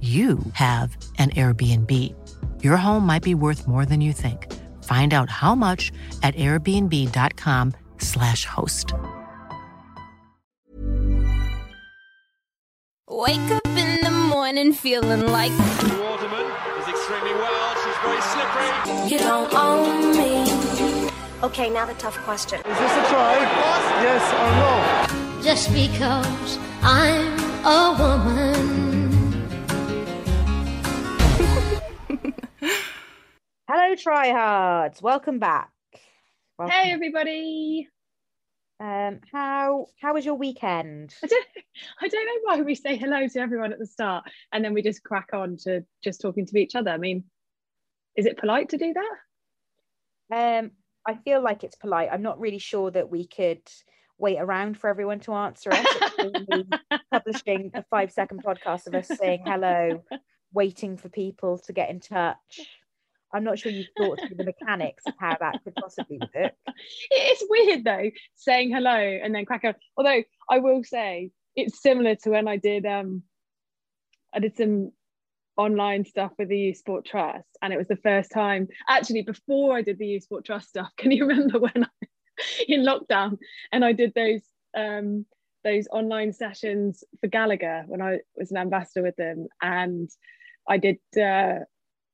you have an Airbnb. Your home might be worth more than you think. Find out how much at airbnb.com/slash host. Wake up in the morning feeling like Waterman is extremely well. She's very slippery. you don't own me. Okay, now the tough question. Is this a try? Yes or no? just because I'm a woman. Hello, tryhards. Welcome back. Welcome. Hey everybody! Um, how how was your weekend? I don't, I don't know why we say hello to everyone at the start and then we just crack on to just talking to each other. I mean, is it polite to do that? Um, I feel like it's polite. I'm not really sure that we could wait around for everyone to answer us. Publishing a five second podcast of us saying hello, waiting for people to get in touch. I'm not sure you've thought through the mechanics of how that could possibly work. It's weird though, saying hello and then crack on. Although I will say it's similar to when I did um I did some online stuff with the Youth Sport Trust and it was the first time actually before I did the Youth Sport Trust stuff. Can you remember when I in lockdown and I did those um those online sessions for Gallagher when I was an ambassador with them and I did uh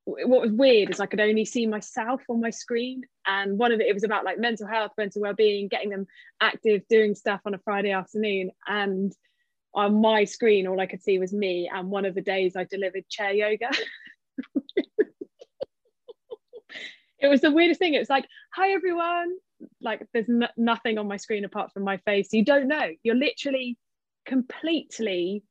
what was weird is I could only see myself on my screen. And one of it, it was about like mental health, mental well-being, getting them active, doing stuff on a Friday afternoon. And on my screen, all I could see was me. And one of the days I delivered chair yoga. it was the weirdest thing. It was like, hi everyone. Like there's no- nothing on my screen apart from my face. You don't know. You're literally completely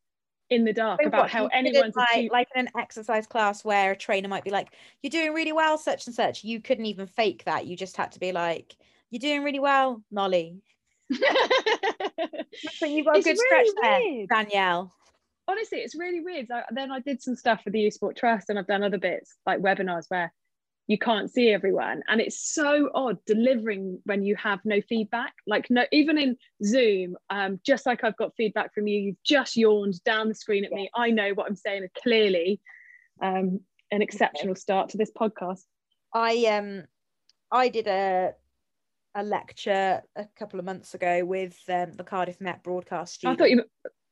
in the dark So about what, how you did it anyone's like, achieved- like in an exercise class where a trainer might be like, "You're doing really well, such and such." You couldn't even fake that. You just had to be like, "You're doing really well, Molly." But you've got a It's good really stretch there. Danielle. honestly it's really weird so then i did some stuff for the youth sport trust and i've done other bits like webinars where you can't see everyone. And it's so odd delivering when you have no feedback. Like no even in zoom um, just like i've got feedback from you you've just yawned down the screen at me. I know what i'm saying is clearly um, an exceptional start to this podcast. I um, I did a a lecture a couple of months ago with um, the Cardiff Met broadcast i thought you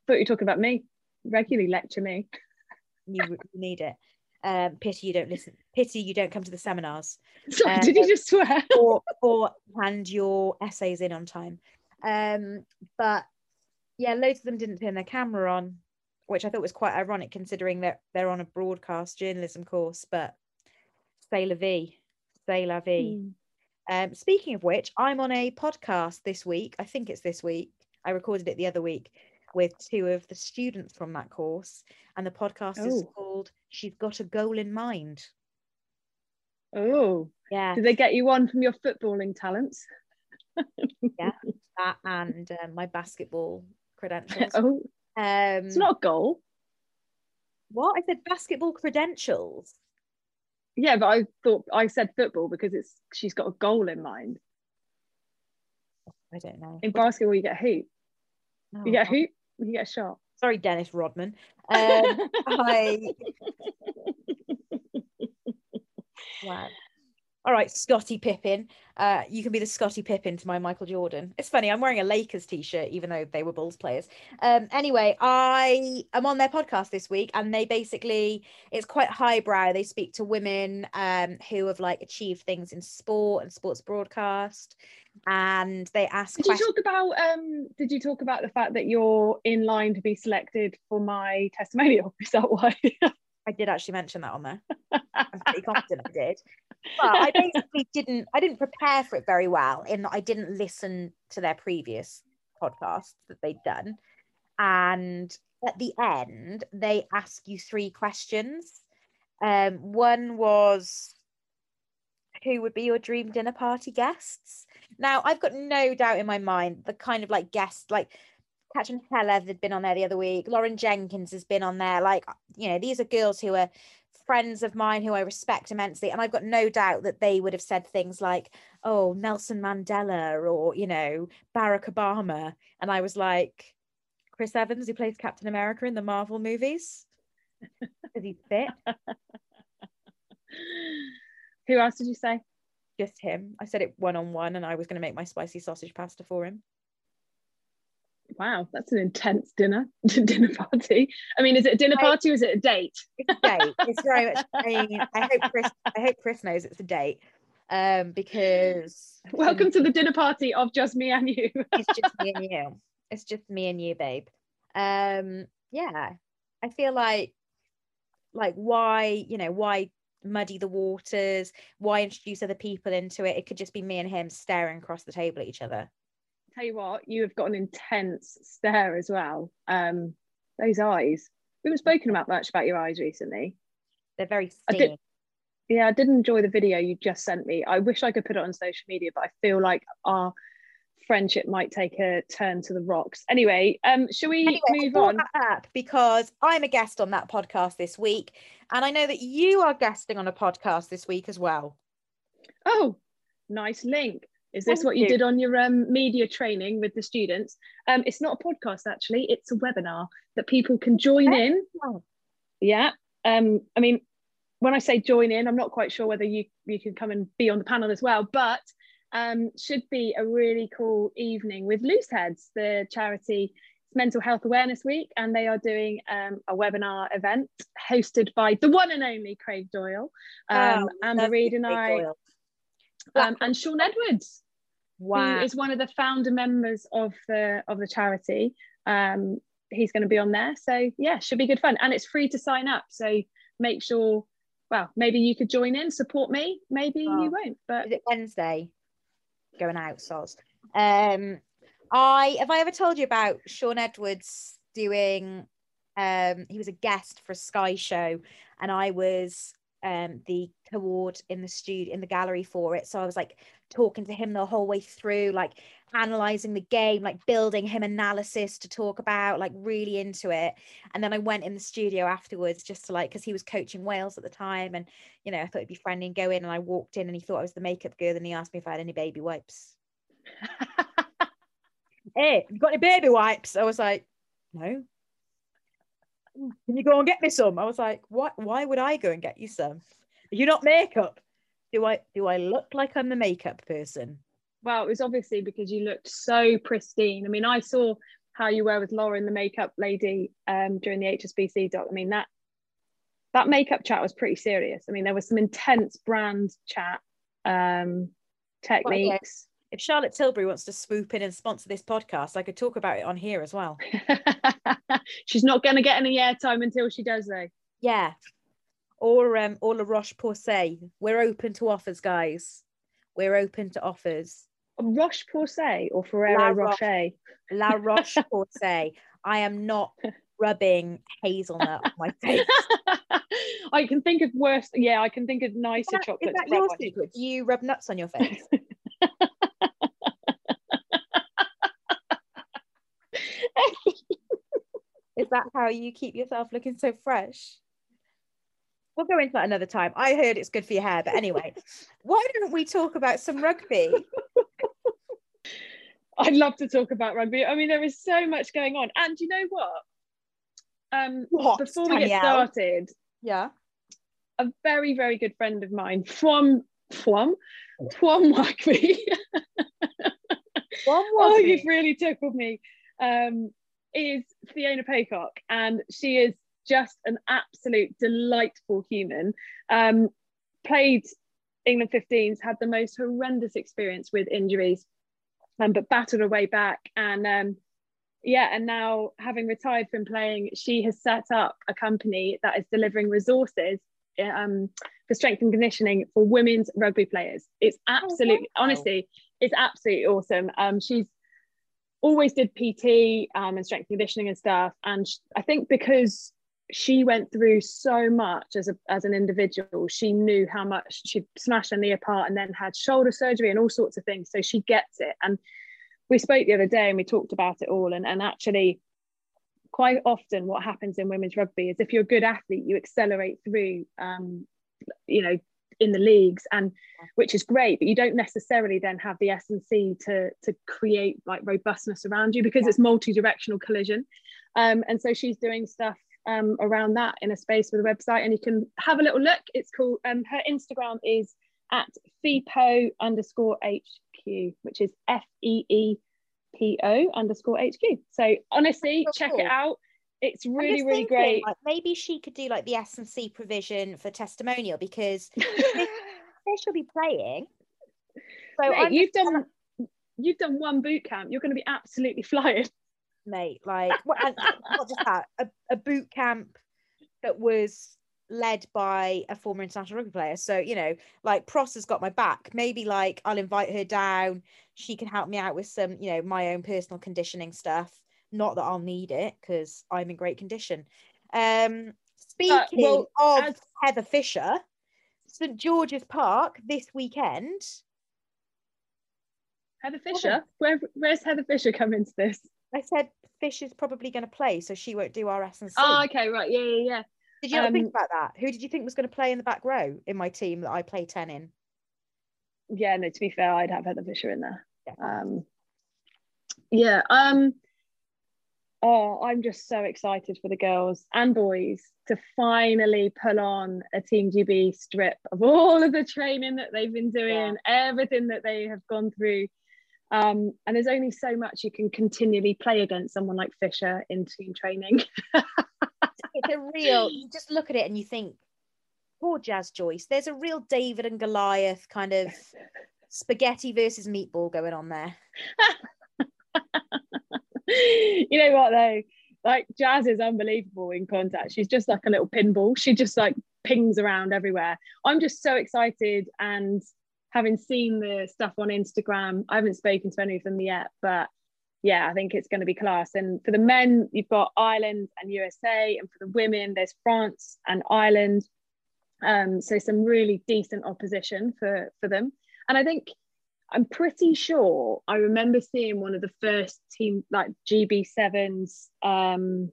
thought you were talking about me. Regularly lecture me. You you need it. Um, pity you don't listen. Pity you don't come to the seminars. Sorry, Uh, did you just swear or or hand your essays in on time. Um, but yeah, loads of them didn't turn their camera on, which I thought was quite ironic considering that they're on a broadcast journalism course. But say la vie, say la vie. Hmm. Um, speaking of which, I'm on a podcast this week. I think it's this week. I recorded it the other week with two of the students from that course, and the podcast is Oh. called "She's Got a Goal in Mind." oh Yeah, did they get you on from your footballing talents yeah, that and um, my basketball credentials. oh Um, it's not a goal what I said basketball credentials. Yeah, but I thought I said football because it's she's got a goal in mind. I don't know. In basketball, you get a hoop. Oh, You get a hoop. A shot. Sorry, Dennis Rodman. Um, I wow. All right, Scottie Pippen. Uh, you can be the Scottie Pippen to my Michael Jordan. It's funny, I'm wearing a Lakers t-shirt, even though they were Bulls players. Um, anyway, I am on their podcast this week, and they basically it's quite highbrow. They speak to women um who have like achieved things in sport and sports broadcast, and they ask. Did you talk about um? Did you talk about the fact that you're in line to be selected for my testimonial? Is that why? I did actually mention that on there. I'm pretty confident I did. But I basically didn't I didn't prepare for it very well in that I didn't listen to their previous podcast that they'd done. And at the end, they ask you three questions. Um, one was who would be your dream dinner party guests? Now, I've got no doubt in my mind the kind of like guest, like Catherine Heller had been on there the other week. Lauren Jenkins has been on there. Like, you know, these are girls who are friends of mine who I respect immensely. And I've got no doubt that they would have said things like, oh, Nelson Mandela or, you know, Barack Obama. And I was like, Chris Evans, who plays Captain America in the Marvel movies. Is he fit? Who else did you say? Just him. I said it one on one, and I was going to make my spicy sausage pasta for him. Wow, that's an intense dinner dinner party. I mean, is it a dinner party or is it a date? It's a date. It's very much. I mean, I hope Chris. I hope Chris knows it's a date, um, because welcome to the dinner party of just me and you. it's just me and you. It's just me and you, babe. Um, yeah, I feel like, like, why, you know, why muddy the waters? Why introduce other people into it? It could just be me and him staring across the table at each other tell you what, you have got an intense stare as well. Um, those eyes. We haven't spoken about much about your eyes recently. They're very I did, yeah, I did enjoy the video you just sent me. I wish I could put it on social media, but I feel like our friendship might take a turn to the rocks. Anyway, um, shall we anyway, move on? Because I'm a guest on that podcast this week, and I know that you are guesting on a podcast this week as well. Oh, nice link. Is this Thank what you, you, did on your um, media training with the students? Um, it's not a podcast, actually. It's a webinar that people can join in. Yeah. Um, I mean, when I say join in, I'm not quite sure whether you, you can come and be on the panel as well, but um, should be a really cool evening with Loose Heads, the charity. It's Mental Health Awareness Week, and they are doing um, a webinar event hosted by the one and only Craig Doyle. Um, oh, and Reed and I. Doyle um, and Shaun Edwards, wow. who is one of the founder members of the of the charity. Um, he's going to be on there, so yeah, should be good fun, and it's free to sign up. So make sure. Well, maybe you could join in, support me. Maybe oh. you won't. But is it Wednesday? Going out, soz. Um, I have I ever told you about Shaun Edwards doing um he was a guest for a Sky show and I was um, the award in the studio in the gallery for it. So I was like talking to him the whole way through, like analyzing the game, like building him analysis to talk about, like really into it. And then I went in the studio afterwards just to like because he was coaching Wales at the time, and you know I thought it'd be friendly and go in. And I walked in and he thought I was the makeup girl, and he asked me if I had any baby wipes. hey, you got any baby wipes? I was like, no can you go and get me some? I was like, what? Why would I go and get you some? You're not makeup. Do I do I look like I'm the makeup person? Well, it was obviously because you looked so pristine. I mean, I saw how you were with Lauren, the makeup lady, um, during the HSBC doc. I mean, that that makeup chat was pretty serious. I mean, there was some intense brand chat, um, techniques if Charlotte Tilbury wants to swoop in and sponsor this podcast, I could talk about it on here as well. She's not going to get any airtime until she does, though. Yeah. Or um, or La Roche Posay. We're open to offers, guys. We're open to offers. Roche Posay or Ferrero Rocher? La Roche Posay. I am not rubbing hazelnut on my face. I can think of worse. Yeah, I can think of nicer chocolate. Is that your secret? Do you rub nuts on your face? That how you keep yourself looking so fresh? We'll go into that another time. I heard it's good for your hair, but anyway, why don't we talk about some rugby? I'd love to talk about rugby. I mean, there is so much going on. And you know what? Um, what? Before we get started, yeah, a very, very good friend of mine from Twom, Twom Rugby. oh, you've really tickled me. Um, is Fiona Pocock, and she is just an absolute delightful human. Um, played England 15s, had the most horrendous experience with injuries, um, but battled her way back. And um, yeah, and now having retired from playing, she has set up a company that is delivering resources um, for strength and conditioning for women's rugby players. It's absolutely, oh, wow. honestly, it's absolutely awesome. Um, she's always did PT um, and strength conditioning and stuff. And I think because she went through so much as a as an individual. She knew how much she smashed her knee apart and then had shoulder surgery and all sorts of things. So she gets it. And we spoke the other day and we talked about it all. And, and actually, quite often, what happens in women's rugby is if you're a good athlete, you accelerate through, um, you know, in the leagues, and which is great. But you don't necessarily then have the S and C to to create like robustness around you because yeah. it's multi-directional collision. Um, and so she's doing stuff um, around that in a space with a website and you can have a little look it's called um, her instagram is at feepo underscore hq which is f-e-e-p-o underscore hq so honestly oh, check cool. it out it's really really thinking, great like, maybe she could do like the s and c provision for testimonial because they she'll be playing so Mate, you've done you've done one boot camp you're going to be absolutely flying mate. Like, and not just that, a, a boot camp that was led by a former international rugby player. So, you know, like Pross has got my back. Maybe like I'll invite her down. She can help me out with some, you know, my own personal conditioning stuff. Not that I'll need it because I'm in great condition. Um speaking uh, well, of as... Heather Fisher, St George's Park this weekend. Heather Fisher? Where, where's Heather Fisher come into this? I said Fish is probably going to play, so she won't do our S and C. Oh, okay, right, yeah, yeah, yeah. Did you um, think about that? Who did you think was going to play in the back row in my team that I play ten in? Yeah, no. To be fair, I'd have Heather Fisher in there. Yeah. Um, yeah. Um. Oh, I'm just so excited for the girls and boys to finally pull on a Team GB strip of all of the training that they've been doing, yeah. everything that they have gone through um, and there's only so much you can continually play against someone like Fisher in team training. it's a real, you just look at it and you think, poor Jazz Joyce, there's a real David and Goliath kind of spaghetti versus meatball going on there. you know what though? Like Jazz is unbelievable in contact. She's just like a little pinball. She just like pings around everywhere. I'm just so excited and having seen the stuff on Instagram, I haven't spoken to any of them yet, but yeah, I think it's going to be class. And for the men, you've got Ireland and USA, and for the women, there's France and Ireland. Um, so some really decent opposition for for them. And I think I'm pretty sure I remember seeing one of the first team like GB sevens um,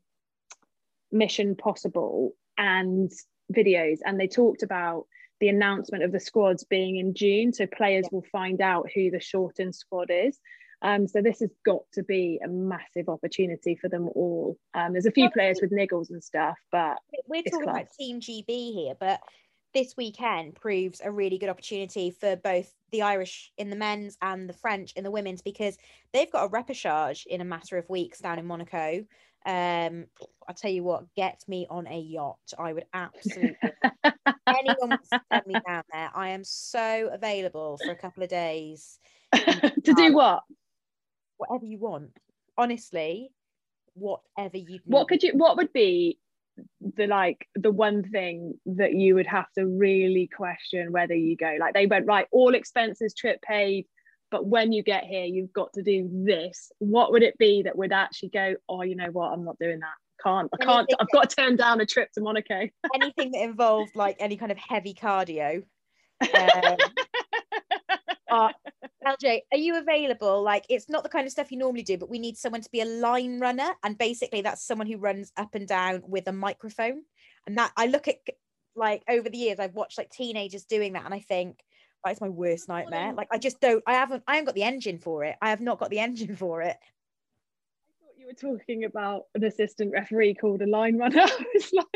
Mission Possible and videos, and they talked about the announcement of the squads being in June. So players yeah. will find out who the shortened squad is. Um, so this has got to be a massive opportunity for them all. Um, there's a few players with niggles and stuff, but we're talking class. about Team GB here, but this weekend proves a really good opportunity for both the Irish in the men's and the French in the women's because they've got a repechage in a matter of weeks down in Monaco. Um, I'll tell you what, get me on a yacht. I would absolutely anyone wants to send me down there. I am so available for a couple of days. to do what? Whatever you want. Honestly, whatever you What could you what would be the like the one thing that you would have to really question whether you go like they went right all expenses trip paid but when you get here you've got to do this. What would it be that would actually go oh you know what? I'm not doing that. Can't i can't i've got to turn down a trip to monaco. Anything that involved like any kind of heavy cardio um, uh, LJ, are you available? Like, it's not the kind of stuff you normally do, but we need someone to be a line runner. And basically, that's someone who runs up and down with a microphone. And that I look at like over the years, I've watched like teenagers doing that, and I think, that's my worst nightmare. Like I just don't I haven't I haven't got the engine for it. I have not got the engine for it. I thought you were talking about an assistant referee called a line runner. it's like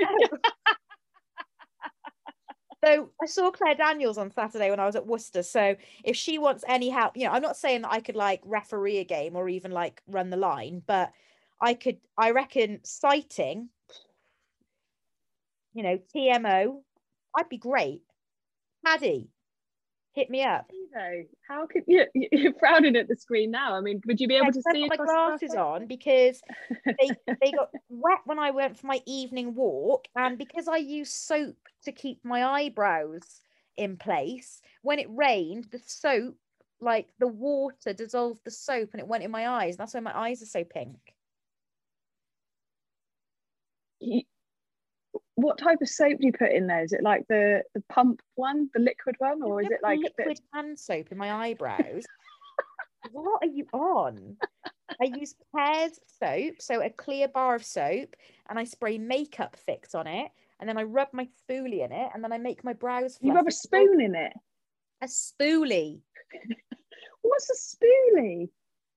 So I saw Claire Daniels on Saturday when I was at Worcester. So if she wants any help, you know, I'm not saying that I could like referee a game or even like run the line, but I could, I reckon sighting, you know, TMO, I'd be great. Paddy, hit me up. How could you? You're frowning at the screen now. I mean, would you be able Yeah, to see got my glasses on because they they got wet when I went for my evening walk, and because I use soap to keep my eyebrows in place, when it rained, the soap, like the water, dissolved the soap, and it went in my eyes. That's why my eyes are so pink. What type of soap do you put in there? Is it like the the pump one, the liquid one, or is it like put a bit? liquid hand soap in my eyebrows? what are you on? I use Pears soap, so a clear bar of soap, and I spray makeup fix on it, and then I rub my spoolie in it, and then I make my brows. You rub a. Spoon in it. A spoolie. What's a spoolie?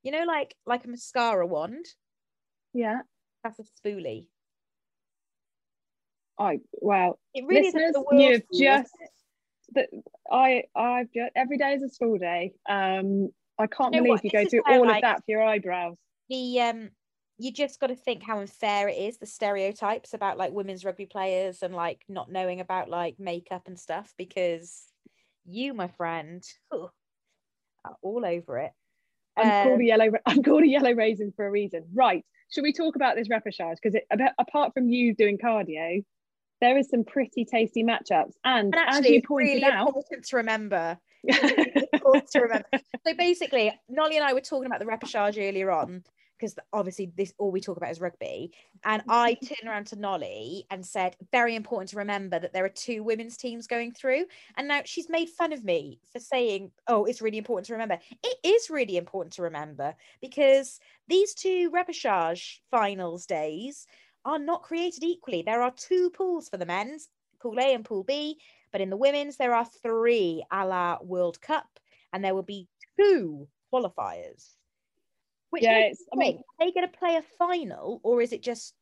You know, like like a mascara wand. Yeah. That's a spoolie. I well, It really listeners, is the world you've you, just that I I've just every day is a school day. Um, I can't know believe what? you This go through all like, of that for your eyebrows. the um you just got to think how unfair it is the stereotypes about like women's rugby players and like not knowing about like makeup and stuff because you my friend are all over it I'm called Um, a yellow. I'm called a yellow raisin for a reason. Right? Should we talk about this repechage? Because apart from you doing cardio, there is some pretty tasty matchups, and, and as actually you pointed really out, important to remember. Important to remember. So basically nolly and i were talking about the repechage earlier on because obviously this all we talk about is rugby. And i mm-hmm. turned around to nolly and said very important to remember that there are two women's teams going through. And now she's made fun of me for saying oh it's really important to remember. It is really important to remember because these two repechage finals days are not created equally there are two pools for the men's pool a and pool b but in the women's, there are three a la World Cup, and there will be two qualifiers. Which Yeah, I mean- are they going to play a final, or is it just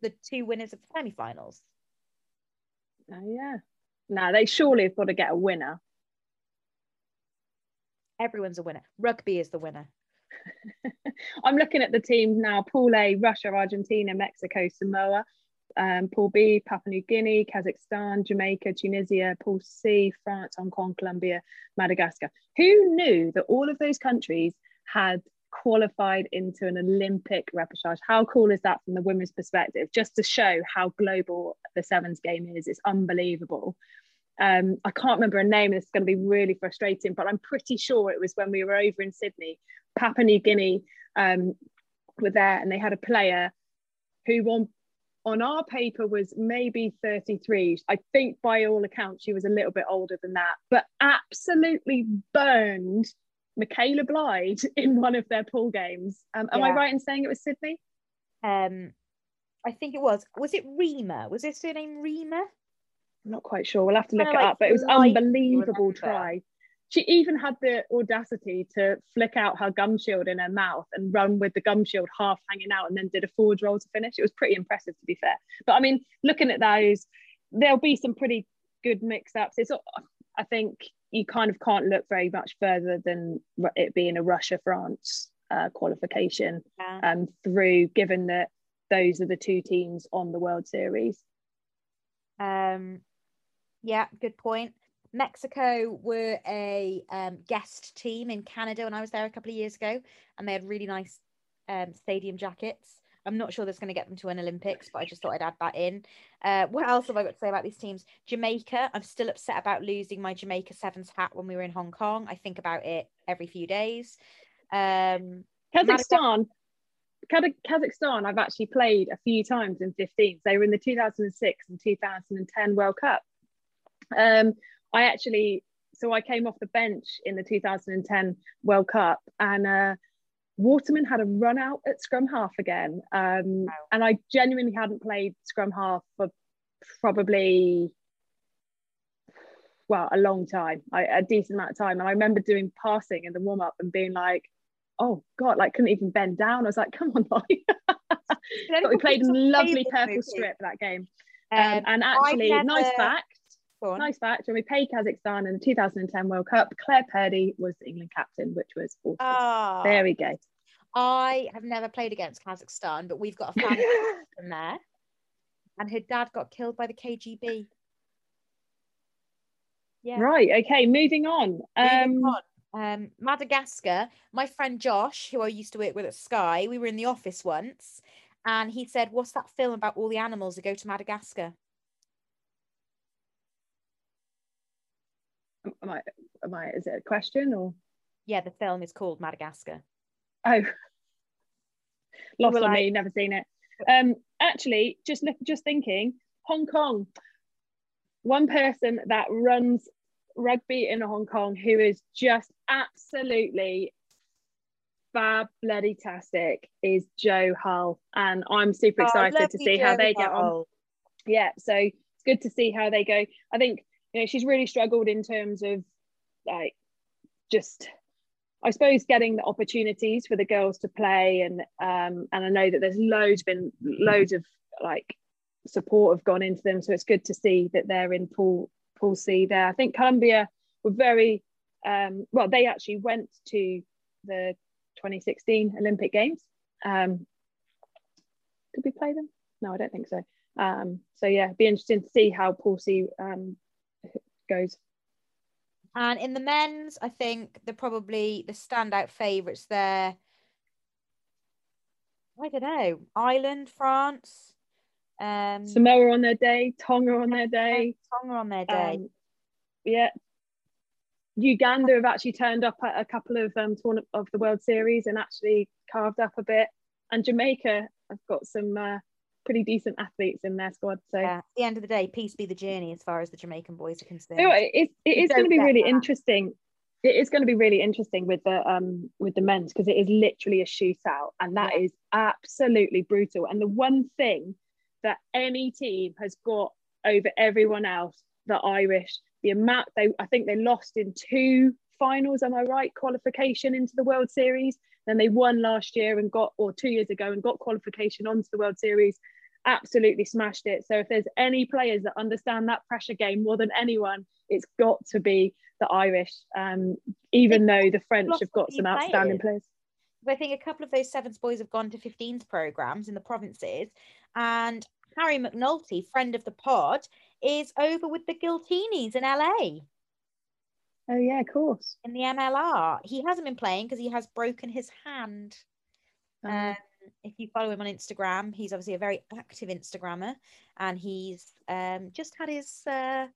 the two winners of the semi-finals? Oh, yeah, now they surely have got to get a winner. Everyone's a winner. Rugby is the winner. I'm looking at the teams now: Pool A, Russia, Argentina, Mexico, Samoa. Um, Pool B, Papua New Guinea, Kazakhstan, Jamaica, Tunisia. Pool C, France, Hong Kong, Colombia, Madagascar. Who knew that all of those countries had qualified into an Olympic repechage? How cool is that from the women's perspective? Just to show how global the sevens game is. It's unbelievable. Um, I can't remember a name. This is going to be really frustrating, but I'm pretty sure it was when we were over in Sydney. Papua New Guinea um, were there, and they had a player who on on our paper was maybe 33. I think by all accounts she was a little bit older than that, but absolutely burned Michaela Blyde in one of their pool games. Um, am I right in saying it was Sydney? Um, I think it was. Was it Rima? Was his surname Rima? I'm not quite sure. We'll have to look it like up, but it was unbelievable try. She even had the audacity to flick out her gum shield in her mouth and run with the gum shield half hanging out and then did a forward roll to finish. It was pretty impressive, to be fair. But I mean, looking at those, there'll be some pretty good mix ups. It's, I think you kind of can't look very much further than it being a Russia France uh, qualification Yeah. um, through, given that those are the two teams on the World Series. Um, yeah, good point. Mexico were a um, guest team in Canada when I was there a couple of years ago, and they had really nice um, stadium jackets. I'm not sure that's going to get them to an Olympics, but I just thought I'd add that in. Uh, what else have I got to say about these teams? Jamaica, I'm still upset about losing my Jamaica Sevens hat when we were in Hong Kong. I think about it every few days. Um, Kazakhstan, Kaz- Kazakhstan, I've actually played a few times in 15s. They were in the 2006 and 2010 World Cup. Um, I actually, so I came off the bench in the 2010 World Cup, and uh, Waterman had a run out at scrum half again. Um, And I genuinely hadn't played scrum half for probably well a long time I, a decent amount of time. And i remember doing passing in the warm-up and being like oh god like couldn't even bend down. I was like come on but we played a lovely purple strip that game. Um, Um, and actually nice never- fact Go on. Nice fact: when we played Kazakhstan in the 2010 World Cup, Claire Purdy was the England captain, which was awesome. Ah, there we go. I have never played against Kazakhstan, but we've got a family from there, and her dad got killed by the KGB. Yeah. Right. Okay. Moving on. Moving Um, on. Um, Madagascar. My friend Josh, who I used to work with at Sky, we were in the office once, and he said, "What's that film about all the animals that go to Madagascar?" Am I? Am I? Is it a question or? Yeah, the film is called Madagascar. Oh, lost on like- me. Never seen it. Um, actually, just look, just thinking, Hong Kong. One person that runs rugby in Hong Kong who is just absolutely fab bloody tastic is Jo Hull, and I'm super Oh, excited to lovely see how Jo they get on. Yeah, so it's good to see how they go. I think you know she's really struggled in terms of like just I suppose getting the opportunities for the girls to play. And um and I know that there's loads been loads of like support have gone into them. So it's good to see that they're in pool pool C there. I think Colombia were very um well they actually went to the 2016 Olympic Games. Um we play them? No I don't think so. Um so yeah be interesting to see how pool C um goes And in the men's, I think they're probably the standout favourites there. I don't know. Ireland, France, um, Samoa on their day, Tonga on their day. Tonga on their day. Um, yeah. Uganda have actually turned up at a couple of um tourna- of the World Series and actually carved up a bit. And Jamaica have got some uh, pretty decent athletes in their squad. So yeah. At the end of the day, peace be the journey as far as the Jamaican boys are concerned. know, it, it, it going to be really that. interesting. It is going to be really interesting with the um with the men's because it is literally a shootout and that is Yeah. absolutely brutal. And the one thing that any team has got over everyone else, the Irish, the amount they I think they lost in two finals, am I right? Qualification into the World Series. Then they won last year and got or two years ago and got qualification onto the World Series. Absolutely smashed it. So if there's any players that understand that pressure game more than anyone, it's got to be the Irish. Um, even though the French have got some outstanding players. I think a couple of those sevens boys have gone to 15s programs in the provinces. And Harry McNulty, friend of the pod, is over with the Giltinis in LA Oh yeah, of course. in the MLR. He hasn't been playing because he has broken his hand. Uh, Um, if you follow him on Instagram, he's obviously a very active Instagrammer, and he's um, just had his uh,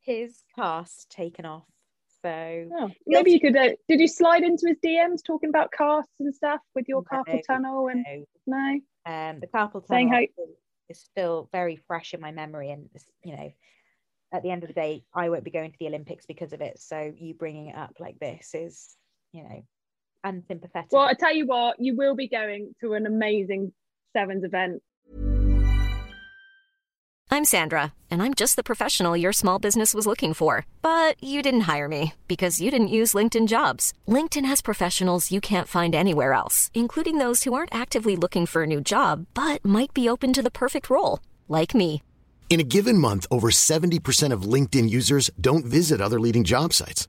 his cast taken off. So oh, maybe you could. Uh, did you slide into his DMs talking about casts and stuff with your carpal No, tunnel and no. no? um, the carpal Saying tunnel how- is still very fresh in my memory, and you know, at the end of the day, I won't be going to the Olympics because of it. So you bringing it up like this is, you know, unsympathetic. Well, I tell you what, you will be going to an amazing sevens event. I'm Sandra, and I'm just the professional your small business was looking for. But you didn't hire me because you didn't use LinkedIn jobs. LinkedIn has professionals you can't find anywhere else, including those who aren't actively looking for a new job but might be open to the perfect role, like me. In a given month, over 70% of LinkedIn users don't visit other leading job sites.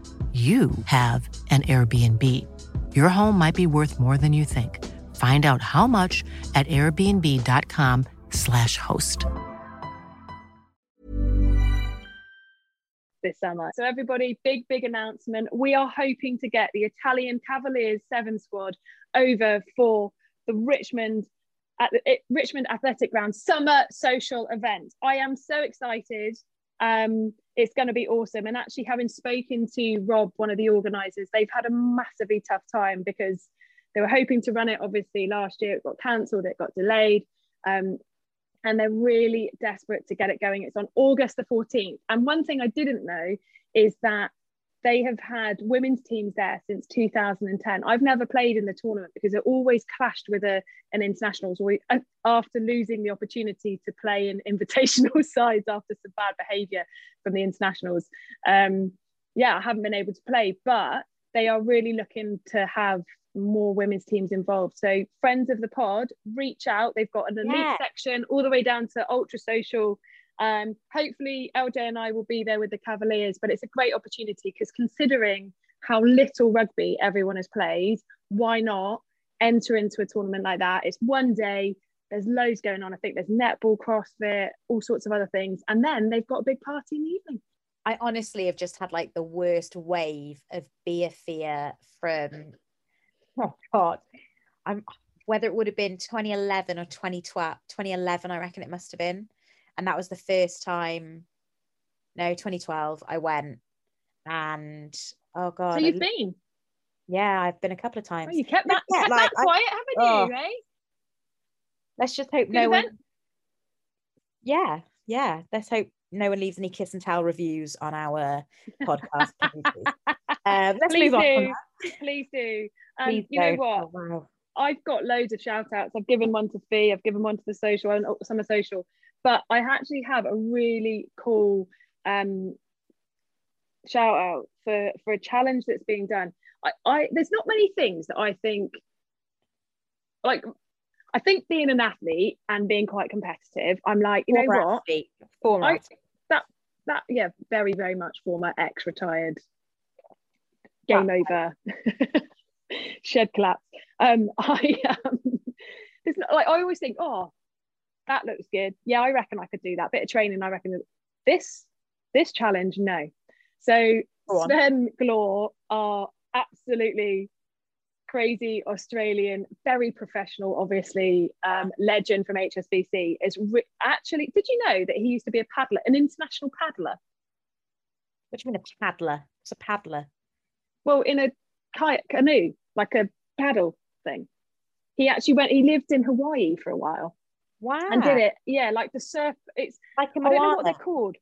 you have an Airbnb. Your home might be worth more than you think. Find out how much at airbnb.com/slash host. this summer. So everybody, big, big announcement. We are hoping to get the Italian Cavaliers seven squad over for the Richmond at the Richmond Athletic Ground summer social event. I am so excited. Um, it's going to be awesome. And actually, having spoken to Rob, one of the organisers, they've had a massively tough time because they were hoping to run it obviously last year. It got cancelled, it got delayed. Um, and they're really desperate to get it going. It's on August the 14th. And one thing I didn't know is that they have had women's teams there since 2010. I've never played in the tournament because it always clashed with a, an internationals or uh, after losing the opportunity to play in invitational sides after some bad behaviour from the internationals. Um, yeah, I haven't been able to play, but they are really looking to have more women's teams involved. So friends of the pod, reach out. They've got an elite Yeah. section all the way down to ultra social. Um, hopefully LJ and I will be there with the Cavaliers, but it's a great opportunity because considering how little rugby everyone has played, why not enter into a tournament like that? It's one day. There's loads going on. I think there's netball, CrossFit, all sorts of other things, and then they've got a big party in the evening. I honestly have just had like the worst wave of beer fear from oh god. I'm whether it would have been 2011 or 2012 2011 I reckon it must have been and that was the first time no 2012 I went and oh god so you've li- been. yeah I've been a couple of times Oh, you kept that, kept like, that I- quiet, haven't oh. you? Eh? let's just hope Good no one yeah yeah let's hope no one leaves any kiss and tell reviews on our podcast um, let's Please move on do. Please do. Um, Please you know don't. what? Oh, wow. I've got loads of shout outs. I've given one to Fee, I've given one to the social and summer social, but I actually have a really cool um, shout out for for a challenge that's being done. I, I there's not many things that I think like I think being an athlete and being quite competitive, I'm like, you know what? athlete, former I, that that yeah, very very much former ex retired. Game over. Shed collapse. Um, I um, it's not like I always think, oh, that looks good. Yeah, I reckon I could do that. Bit of training, I reckon. This this challenge, no. So. Sven Glor are absolutely crazy Australian, very professional, obviously, um, legend from HSBC. Is re- actually, did you know that he used to be a paddler, an international paddler? What do you mean a paddler? It's a paddler. Well, in a kayak canoe, like a paddle thing. He actually went. He lived in Hawaii for a while Wow. and did it. Yeah, like the surf. It's Like a I don't know what they're called.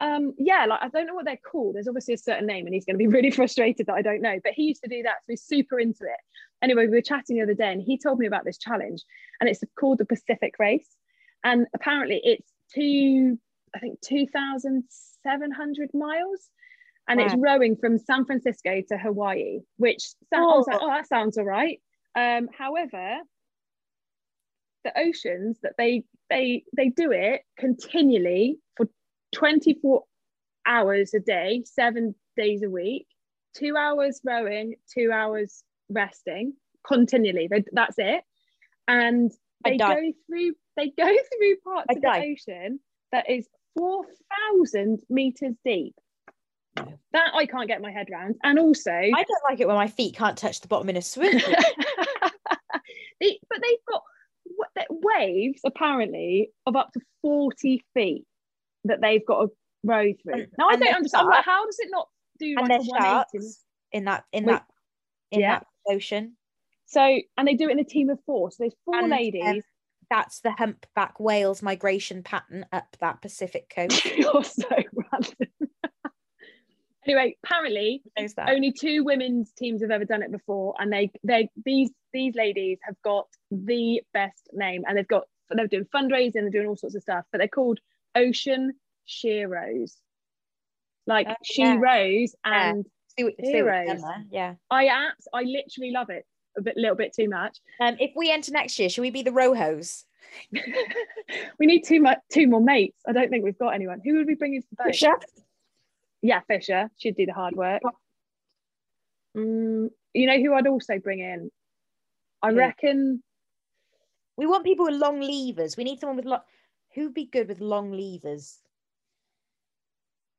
Um, yeah, like I don't know what they're called. There's obviously a certain name, and he's going to be really frustrated that I don't know. But he used to do that, so he's super into it. Anyway, we were chatting the other day, and he told me about this challenge, and it's called the Pacific Race, and apparently it's two, I think two thousand seven hundred miles, and it's rowing from San Francisco to Hawaii. Which sounds, I was like, oh, that sounds all right. Um, however, the oceans that they they they do it continually for 24 hours a day seven days a week two hours rowing two hours resting continually. They, that's it. And they go through they go through parts of the ocean that is 4000 meters deep. That i can't get my head around. And also I don't like it when my feet can't touch the bottom in a swim. But they've got waves apparently of up to 40 feet that they've got to row through. And- Now I don't understand. Like, sharks. how does it not do and like there's a 180? sharks in that in Wait, that in yeah. that ocean. So and they do it in a team of four. So there's four And, um, ladies. That's the humpback whales migration pattern up that Pacific coast. You're so random. anyway, apparently Who knows that? only two women's teams have ever done it before, and they they these these ladies have got the best name, and they've got they're doing fundraising, they're doing all sorts of stuff, but they're called Ocean Sheroes. Like Oh, she yeah. rose Yeah. and See what, see what heroes. Yeah. I apps I literally love it a bit little bit too much. Um, if we enter next year, should we be the rowhos? we need two two more mates. I don't think we've got anyone. Who would we bring into the boat? Fisher? Yeah, Fisher. She'd do the hard work. Mm, you know who I'd also bring in? I Who? reckon We want people with long levers. We need someone with long. Who'd be good with long levers?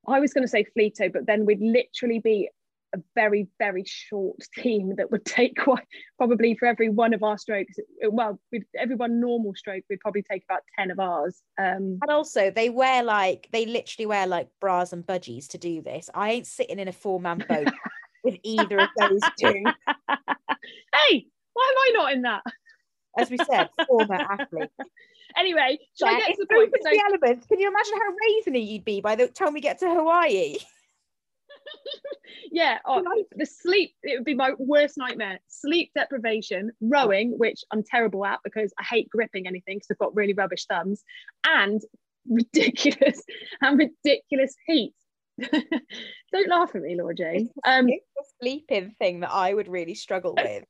I was going to say Fleeto, but then we'd literally be a very, very short team that would take quite probably for every one of our strokes. Well, with every one normal stroke, we'd probably take about 10 of ours. Um, And also, they wear like they literally wear like bras and budgies to do this. I ain't sitting in a four man boat with either of those two. hey, why am I not in that? As we said, former athlete. Anyway, shall I Yeah, get to the point? to the elements. Can you imagine how raisiny you'd be by the time we get to Hawaii? yeah, oh, the sleep, it would be my worst nightmare. Sleep deprivation, rowing, which I'm terrible at because I hate gripping anything because I've got really rubbish thumbs, and ridiculous and ridiculous heat. Don't laugh at me, Laura Jane. Um, it's the sleeping thing that I would really struggle with.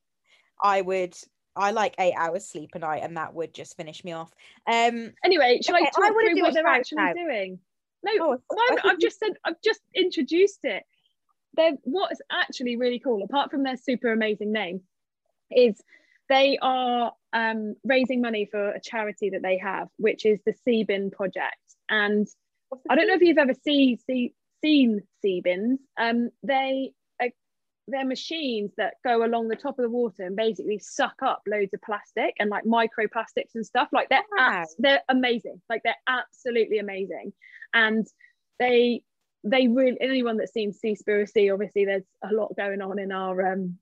I would. I like eight hours sleep a night, and that would just finish me off. Um. anyway, shall I talk I through what they're actually out. doing? No, Oh, why I am- think I've just said I've just introduced it. They're what's actually really cool, apart from their super amazing name, is they are um, raising money for a charity that they have, which is the Seabin Project. And I don't know if you've ever see, see, seen Seabins. Um, they they're machines that go along the top of the water and basically suck up loads of plastic and like microplastics and stuff. Like they're Wow. abs- they're amazing. Like they're absolutely amazing. And they they really anyone that's seen Seaspiracy, obviously there's a lot going on in our um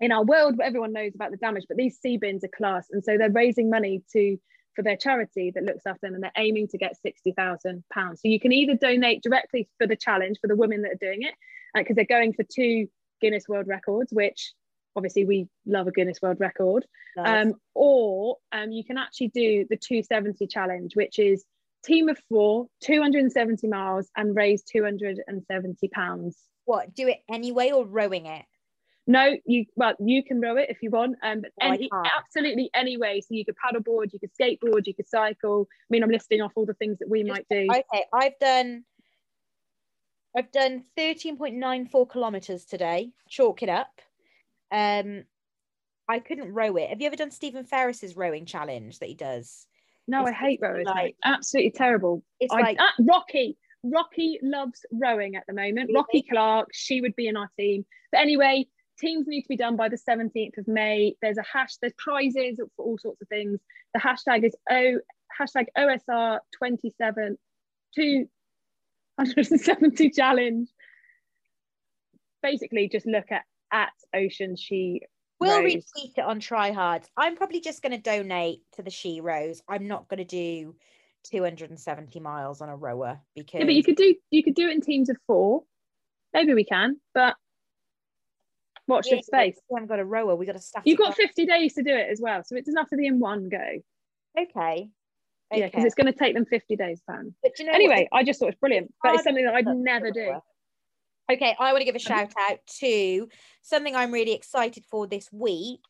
in our world, but everyone knows about the damage. But these sea bins are class, and so they're raising money to for their charity that looks after them, and they're aiming to get sixty thousand pounds. So you can either donate directly for the challenge for the women that are doing it, because they're going for two Guinness World Records, which obviously we love a Guinness World Record, Nice. um, or um, you can actually do the 270 challenge, which is team of four, 270 miles, and raise 270 pounds. what? Do it anyway or rowing it? No, you well, you can row it if you want, um, but any, can't. absolutely any way. So you could paddleboard, you could skateboard, you could cycle. I mean, I'm listing off all the things that we might do. Okay, I've done. I've done thirteen point nine four kilometers today. Chalk it up. Um, I couldn't row it. Have you ever done Stephen Ferris's rowing challenge that he does? no, I hate rowers. like- absolutely terrible. It's I, like ah, Rocky. Rocky loves rowing at the moment. Really? Rocky Clark, she would be in our team. But anyway, teams need to be done by the 17th of May. There's a hash, there's prizes for all sorts of things. The hashtag is O hashtag OSR 27 270 challenge. Basically, just look at at Ocean She We'll Rose. retweet it on Try Hard. I'm probably just going to donate to the She Rose. I'm not going to do 270 miles on a rower because Yeah, but you could do you could do it in teams of four. Maybe we can, but watch Yeah, the space. We haven't got a rower. We got a staff. You've got 50 days to do it as well, so it doesn't have to be in one go. Okay. Yeah, because it's going to take them 50 days, plan. But you know? Anyway, I just thought it's brilliant, but it's something that I'd never do. Okay, I want to give a shout out to something I'm really excited for this week.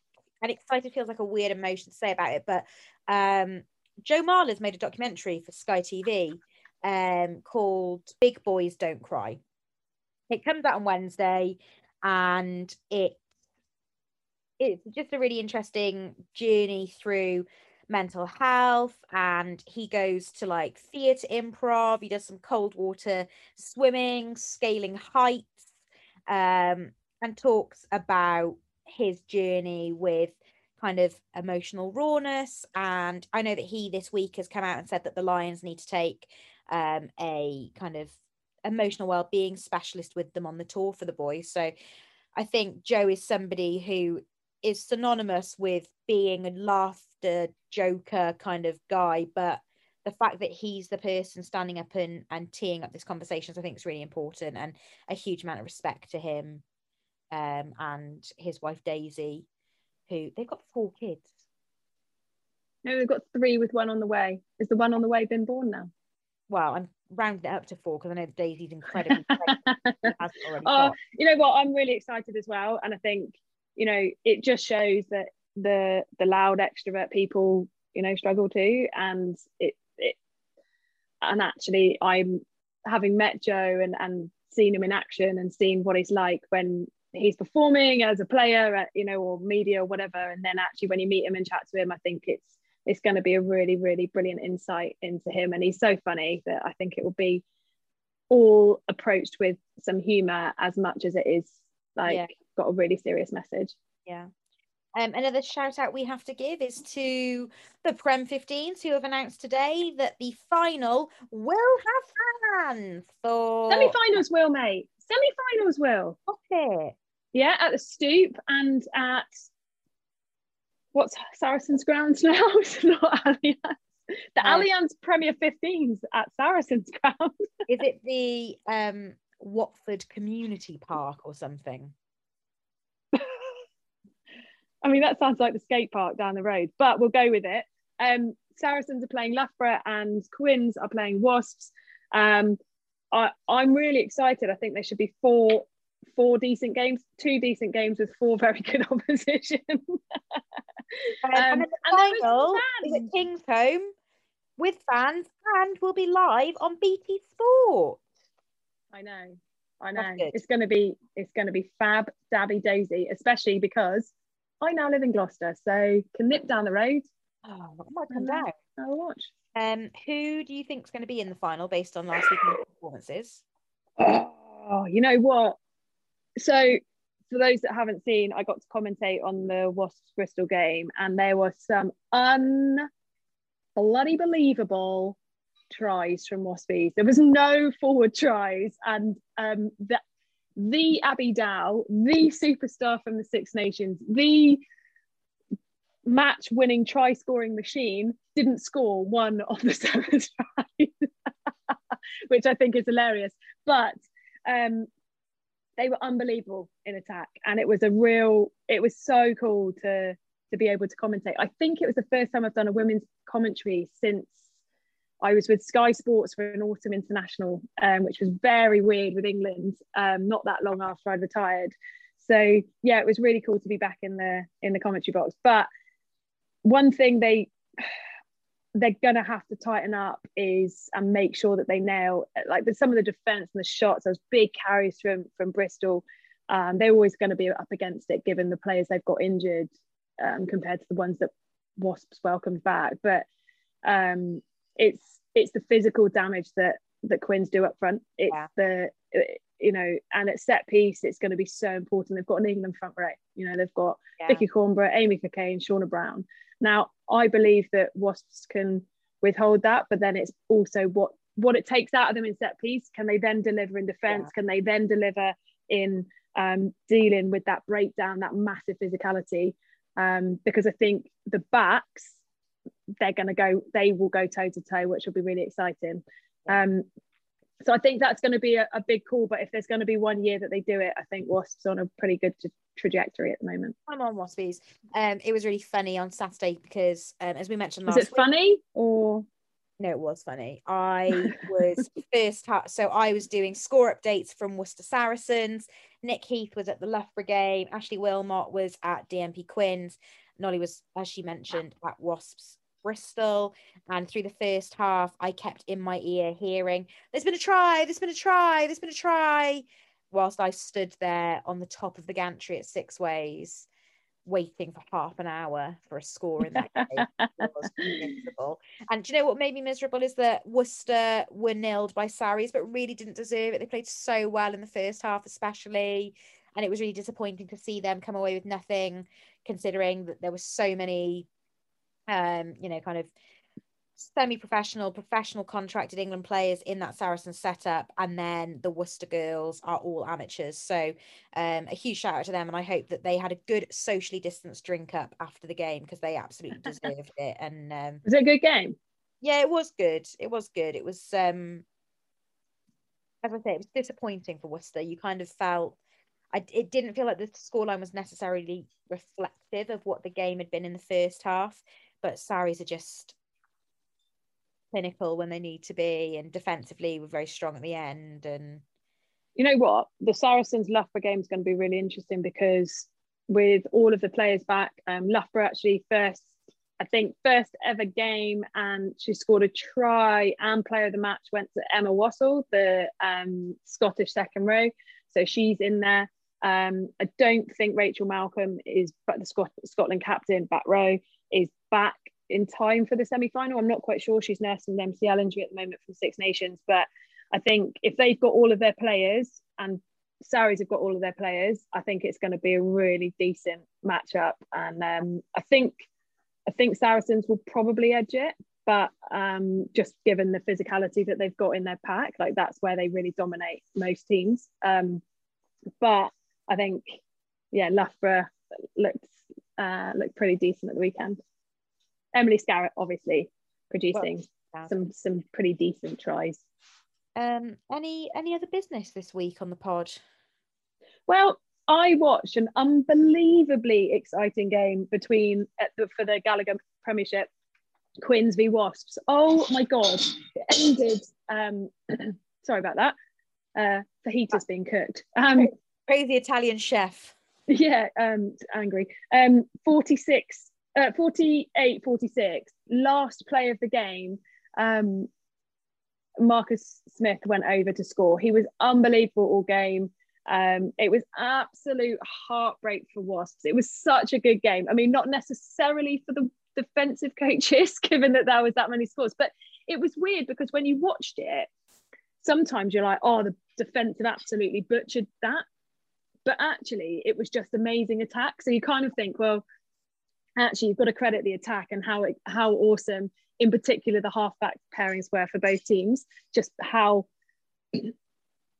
And excited feels like a weird emotion to say about it, but um, Joe Marler's made a documentary for Sky TV um, called Big Boys Don't Cry. It comes out on Wednesday and it it's just a really interesting journey through mental health and he goes to like theatre improv he does some cold water swimming scaling heights um and talks about his journey with kind of emotional rawness and i know that he this week has come out and said that the lions need to take um a kind of emotional well-being specialist with them on the tour for the boys so i think joe is somebody who is synonymous with being a laughter joker kind of guy but the fact that he's the person standing up and and teeing up this conversations i think is really important and a huge amount of respect to him um and his wife daisy who they've got four kids No, they've got three with one on the way. Is the one on the way been born now? well i'm rounding it up to four because i know daisy's incredibly has already Oh, got- you know what? I'm really excited as well, and I think you know it just shows that the the loud extrovert people you know struggle too, and it it and actually I'm having met Joe and and seen him in action and seen what he's like when he's performing as a player, at, you know, or media or whatever. And then actually, when you meet him and chat to him, I think it's it's going to be a really, really brilliant insight into him. And he's so funny that I think it will be all approached with some humor as much as it is like yeah. got a really serious message. Yeah. Um, another shout out we have to give is to the Prem 15s who have announced today that the final will have fans. For semi finals will, mate. Semi finals will. Okay. Yeah, at the Stoop and at what's Saracens grounds now? it's not Allianz. The uh, Allianz Premier 15s at Saracens ground. is it the um, Watford Community Park or something? I mean, that sounds like the skate park down the road, but we'll go with it. Um, Saracens are playing Loughborough and Quins are playing Wasps. Um, I, I'm really excited. I think there should be four four decent games, two decent games with four very good opposition. um, and the final is at Kingsholm with fans and will be live on BT Sport. I know, I know. It's going to be it's going to be fab, dabby daisy, especially because I now live in Gloucester, so can nip down the road. Oh, I might come down. I'll watch. Um, who do you think is going to be in the final based on last week's performances? Oh, you know what? So, for those that haven't seen, I got to commentate on the Wasps Bristol game, and there were some un bloody believable tries from Waspies. There was no forward tries, and um, the the Abby Dow, the superstar from the Six Nations, the match winning try scoring machine, didn't score one of the seven tries, which I think is hilarious. But um, they were unbelievable in attack, and it was a real. It was so cool to to be able to commentate. I think it was the first time I've done a women's commentary since I was with Sky Sports for an autumn international, um, which was very weird with England. Um, not that long after I'd retired, so yeah, it was really cool to be back in the in the commentary box. But one thing they they're gonna have to tighten up is and make sure that they nail like some of the defense and the shots. Those big carries from from Bristol. Um, they're always going to be up against it, given the players they've got injured um, compared to the ones that Wasps welcomed back. But um, it's it's the physical damage that that Quins do up front. It's yeah. the you know, and at set piece, it's going to be so important. They've got an England front row. You know, they've got yeah. Vickii Cornborough, Amy Cockayne, Shaunagh Brown. Now, I believe that Wasps can withhold that, but then it's also what what it takes out of them in set piece. Can they then deliver in defence? Yeah. Can they then deliver in um, dealing with that breakdown, that massive physicality? Um, because I think the backs they're going to go, they will go toe to toe, which will be really exciting. Um, so I think that's going to be a, a, big call. But if there's going to be one year that they do it, I think Wasps on a pretty good tra- trajectory at the moment. I'm on Waspies. Um, it was really funny on Saturday because, um, as we mentioned last, was it week, funny or no, it was funny. I was first, ha- so I was doing score updates from Worcester Saracens. Nick Heath was at the Loughborough game. Ashley Wilmot was at DMP Quins. Nolly was, as she mentioned, at Wasps Bristol. And through the first half, I kept in my ear hearing, There's been a try, there's been a try, there's been a try. Whilst I stood there on the top of the gantry at Sixways, waiting for half an hour for a score in that game. was. And do you know what made me miserable is that Worcester were nilled by Sarries, but really didn't deserve it. They played so well in the first half, especially. And it was really disappointing to see them come away with nothing, considering that there were so many um, you know, kind of semi-professional, professional contracted England players in that Saracen setup, and then the Worcester girls are all amateurs. So um, a huge shout out to them, and I hope that they had a good socially distanced drink up after the game because they absolutely deserved it. And um, was it a good game? Yeah, it was good. It was good. It was, um, as I say, it was disappointing for Worcester. You kind of felt. I, it didn't feel like the scoreline was necessarily reflective of what the game had been in the first half but Sarries are just clinical when they need to be, and defensively we're very strong at the end. And you know what, the Saracens Loughborough game is going to be really interesting because with all of the players back, um, Loughborough actually first, I think first ever game, and she scored a try and player of the match went to Emma Wassell, the um, Scottish second row. So she's in there. Um, I don't think Rachel Malcolm is, but the Scot- Scotland captain, back row, is back in time for the semi final. I'm not quite sure. She's nursing an MCL injury at the moment from Six Nations, but I think if they've got all of their players and Sarries have got all of their players, I think it's going to be a really decent matchup. And um, I think I think Saracens will probably edge it, but um, just given the physicality that they've got in their pack, like that's where they really dominate most teams. Um, but I think, yeah, Loughborough looked uh, looked pretty decent at the weekend. Emily Scarratt, obviously, producing well, some some pretty decent tries. Um, any any other business this week on the pod? Well, I watched an unbelievably exciting game between the, for the Gallagher Premiership, Quins v Wasps. Oh my god! It ended. Um, sorry about that. Uh, fajitas being cooked. Um, Crazy Italian chef. Yeah, um, angry. Um, 46, uh, 48, 46. Last play of the game. Um, Marcus Smith went over to score. He was unbelievable all game. Um, it was absolute heartbreak for Wasps. It was such a good game. I mean, not necessarily for the defensive coaches, given that there was that many scores, but it was weird because when you watched it, sometimes you're like, oh, the defense have absolutely butchered that. But actually, it was just amazing attack. So you kind of think, well, actually, you've got to credit the attack and how it, how awesome, in particular, the halfback pairings were for both teams. Just how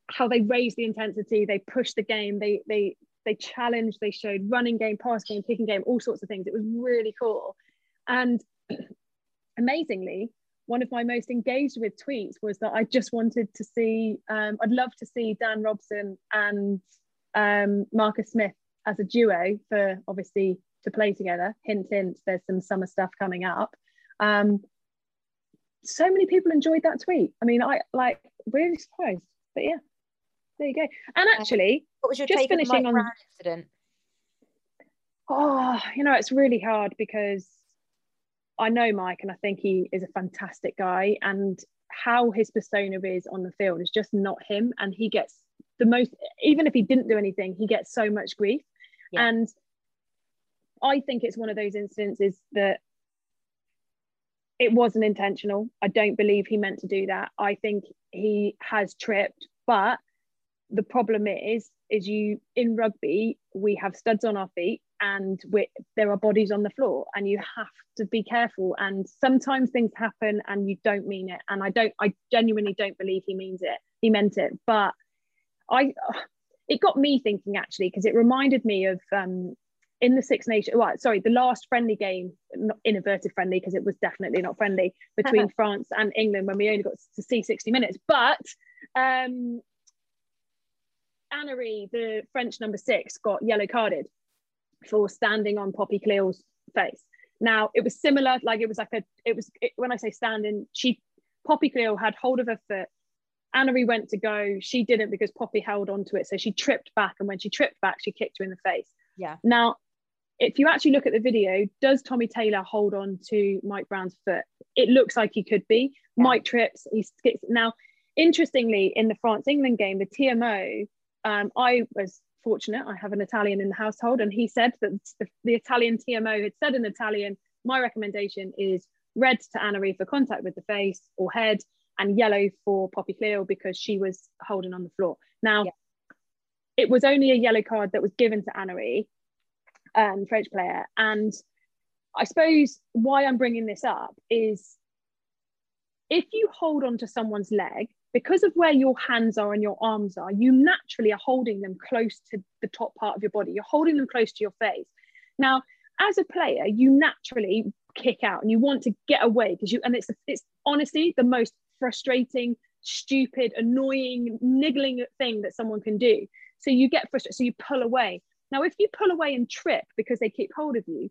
how they raised the intensity, they pushed the game, they they they challenged, they showed running game, pass game, kicking game, all sorts of things. It was really cool. And amazingly, one of my most engaged with tweets was that I just wanted to see, um, I'd love to see Dan Robson and um, Marcus Smith as a duo for obviously to play together. Hint, hint, there's some summer stuff coming up. Um, so many people enjoyed that tweet. I mean, I like really surprised, but yeah, there you go. And actually, what was your just finishing on, on incident? Oh, you know, it's really hard because I know Mike and I think he is a fantastic guy and how his persona is on the field is just not him and he gets the most even if he didn't do anything he gets so much grief yeah. and I think it's one of those instances that it wasn't intentional. I don't believe he meant to do that. I think he has tripped, but the problem is is you in rugby we have studs on our feet and there are bodies on the floor and you have to be careful and sometimes things happen and you don't mean it and i don't i genuinely don't believe he means it he meant it but i it got me thinking actually because it reminded me of um in the Six Nations, well, sorry, the last friendly game, not inverted friendly because it was definitely not friendly between France and England when we only got to see 60 minutes. But um, Annery, the French number six, got yellow carded for standing on Poppy Cleall's face. Now it was similar, like it was like a, it was it, when I say standing, she Poppy Cleall had hold of her foot. Annery went to go, she didn't because Poppy held onto it, so she tripped back, and when she tripped back, she kicked her in the face. Yeah. Now, if you actually look at the video, does Tommy Taylor hold on to Mike Brown's foot? It looks like he could be. Yeah. Mike trips, he skips. Now, interestingly, in the France England game, the TMO um, I was fortunate. I have an Italian in the household, and he said that the, the Italian TMO had said in Italian, my recommendation is red to Annery for contact with the face or head, and yellow for Poppy Cleall because she was holding on the floor. Now, yeah. it was only a yellow card that was given to Annery, um, French player, and I suppose why I'm bringing this up is if you hold on to someone's leg because of where your hands are and your arms are, you naturally are holding them close to the top part of your body. You're holding them close to your face. Now, as a player, you naturally kick out and you want to get away because you, and it's, it's honestly the most frustrating, stupid, annoying, niggling thing that someone can do. So you get frustrated, so you pull away. Now, if you pull away and trip because they keep hold of you,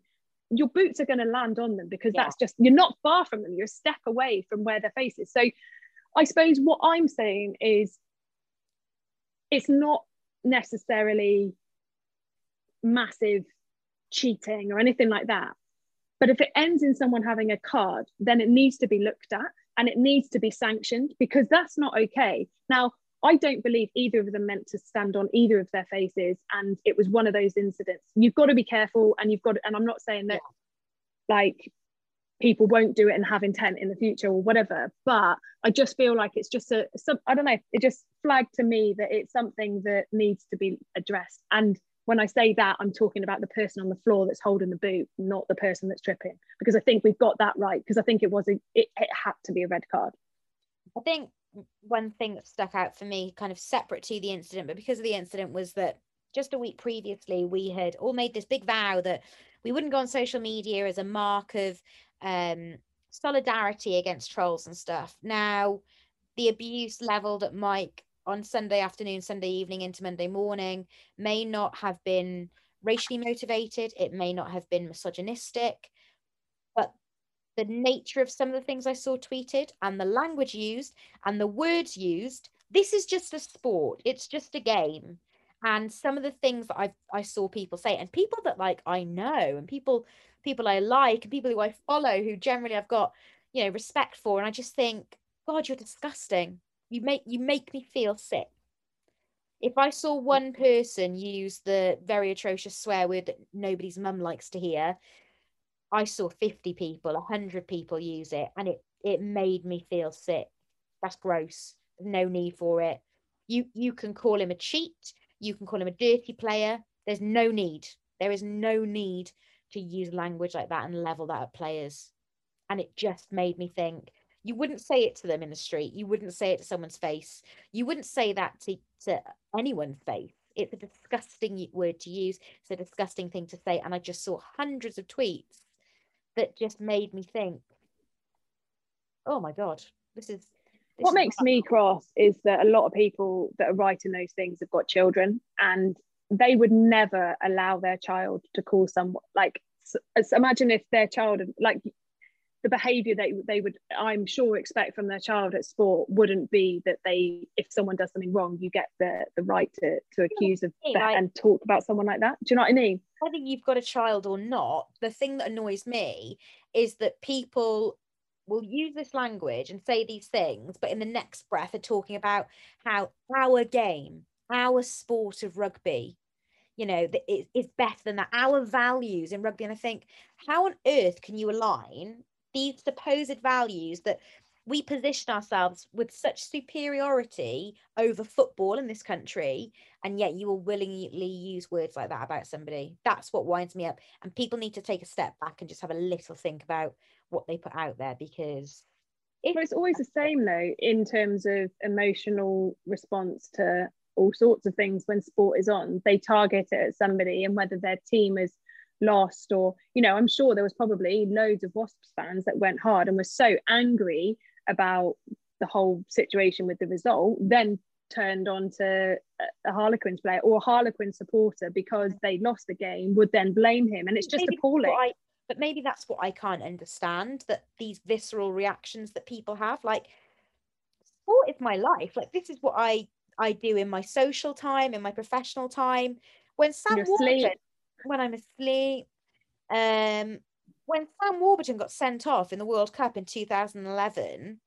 your boots are going to land on them because yeah. that's just you're not far from them. You're a step away from where their face is. So I suppose what I'm saying is it's not necessarily massive cheating or anything like that. But if it ends in someone having a card, then it needs to be looked at and it needs to be sanctioned because that's not okay. Now, I don't believe either of them meant to stand on either of their faces. And it was one of those incidents. You've got to be careful and you've got, to, and I'm not saying that like people won't do it and have intent in the future or whatever. But I just feel like it's just a, some, I don't know, it just flagged to me that it's something that needs to be addressed. And when I say that, I'm talking about the person on the floor that's holding the boot, not the person that's tripping, because I think we've got that right. Because I think it was a, it, it had to be a red card. I think one thing that stuck out for me, kind of separate to the incident, but because of the incident, was that just a week previously, we had all made this big vow that we wouldn't go on social media as a mark of um, solidarity against trolls and stuff. Now, the abuse leveled at Mike on Sunday afternoon, Sunday evening into Monday morning may not have been racially motivated, it may not have been misogynistic, the nature of some of the things I saw tweeted and the language used and the words used, this is just a sport, it's just a game. And some of the things that I I saw people say, and people that like I know, and people people I like, and people who I follow, who generally I've got you know respect for, and I just think, God, you're disgusting. You make you make me feel sick. If i saw one person use the very atrocious swear word that nobody's mum likes to hear i saw 50 people 100 people use it and it it made me feel sick that's gross no need for it you you can call him a cheat you can call him a dirty player there's no need there is no need to use language like that and level that at players and it just made me think you wouldn't say it to them in the street. You wouldn't say it to someone's face. You wouldn't say that to, to anyone's face. It's a disgusting word to use. It's a disgusting thing to say. And I just saw hundreds of tweets that just made me think, oh my God, this is. This what makes me cross is that a lot of people that are writing those things have got children and they would never allow their child to call someone like imagine if their child like the behavior that they would i'm sure expect from their child at sport wouldn't be that they if someone does something wrong you get the the right to to accuse of that and talk about someone like that do you know what i mean whether you've got a child or not the thing that annoys me is that people will use this language and say these things but in the next breath are talking about how our game our sport of rugby you know is better than that. Our values in rugby. And i think how on earth can you align these supposed values that we position ourselves with such superiority over football in this country and yet you will willingly use words like that about somebody. That's what winds me up and people need to take a step back and just have a little think about what they put out there because well, it's always the same though in terms of emotional response to all sorts of things when sport is on. They target it at somebody and whether their team is lost or you know i'm sure there was probably loads of wasps fans that went hard and were so angry about the whole situation with the result then turned on to a harlequins player or a harlequin supporter because they lost the game would then blame him. And it's just maybe appalling. I, but maybe that's what i can't understand that these visceral reactions that people have like sport is my life? Like this is what i i do in my social time in my professional time. When sam Warburton, when I'm asleep. Um, when Sam Warburton got sent off in the World Cup in 2011,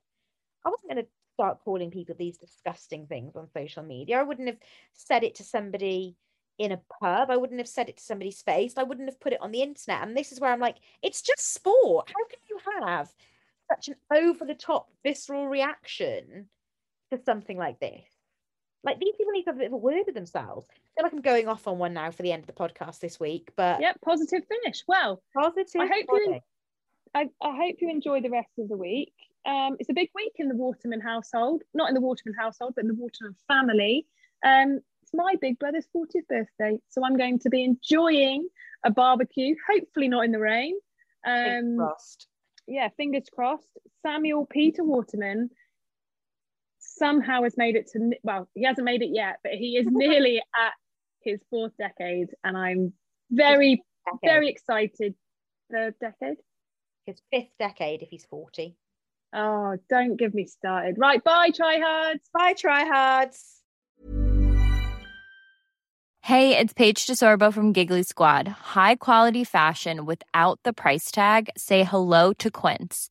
I wasn't going to start calling people these disgusting things on social media. I wouldn't have said it to somebody in a pub. I wouldn't have said it to somebody's face. I wouldn't have put it on the internet. And this is where I'm like, it's just sport. How can you have such an over the top visceral reaction to something like this? Like these people need to have a bit of a word with themselves. I feel like I'm going off on one now for the end of the podcast this week, but yep, positive finish. Well, positive. I hope you. I, I hope you enjoy the rest of the week. Um, it's a big week in the Waterman household, not in the Waterman household, but in the Waterman family. Um, it's my big brother's 40th birthday, so I'm going to be enjoying a barbecue, hopefully not in the rain. Um, crossed. Yeah, fingers crossed. Samuel Peter Waterman somehow has made it to well he hasn't made it yet but he is nearly at his fourth decade and i'm very very excited third decade. His fifth decade if he's 40 oh don't give me started. Right bye tryhards. Bye tryhards. Hey it's paige desorbo from giggly squad. High quality fashion without the price tag. Say hello to quince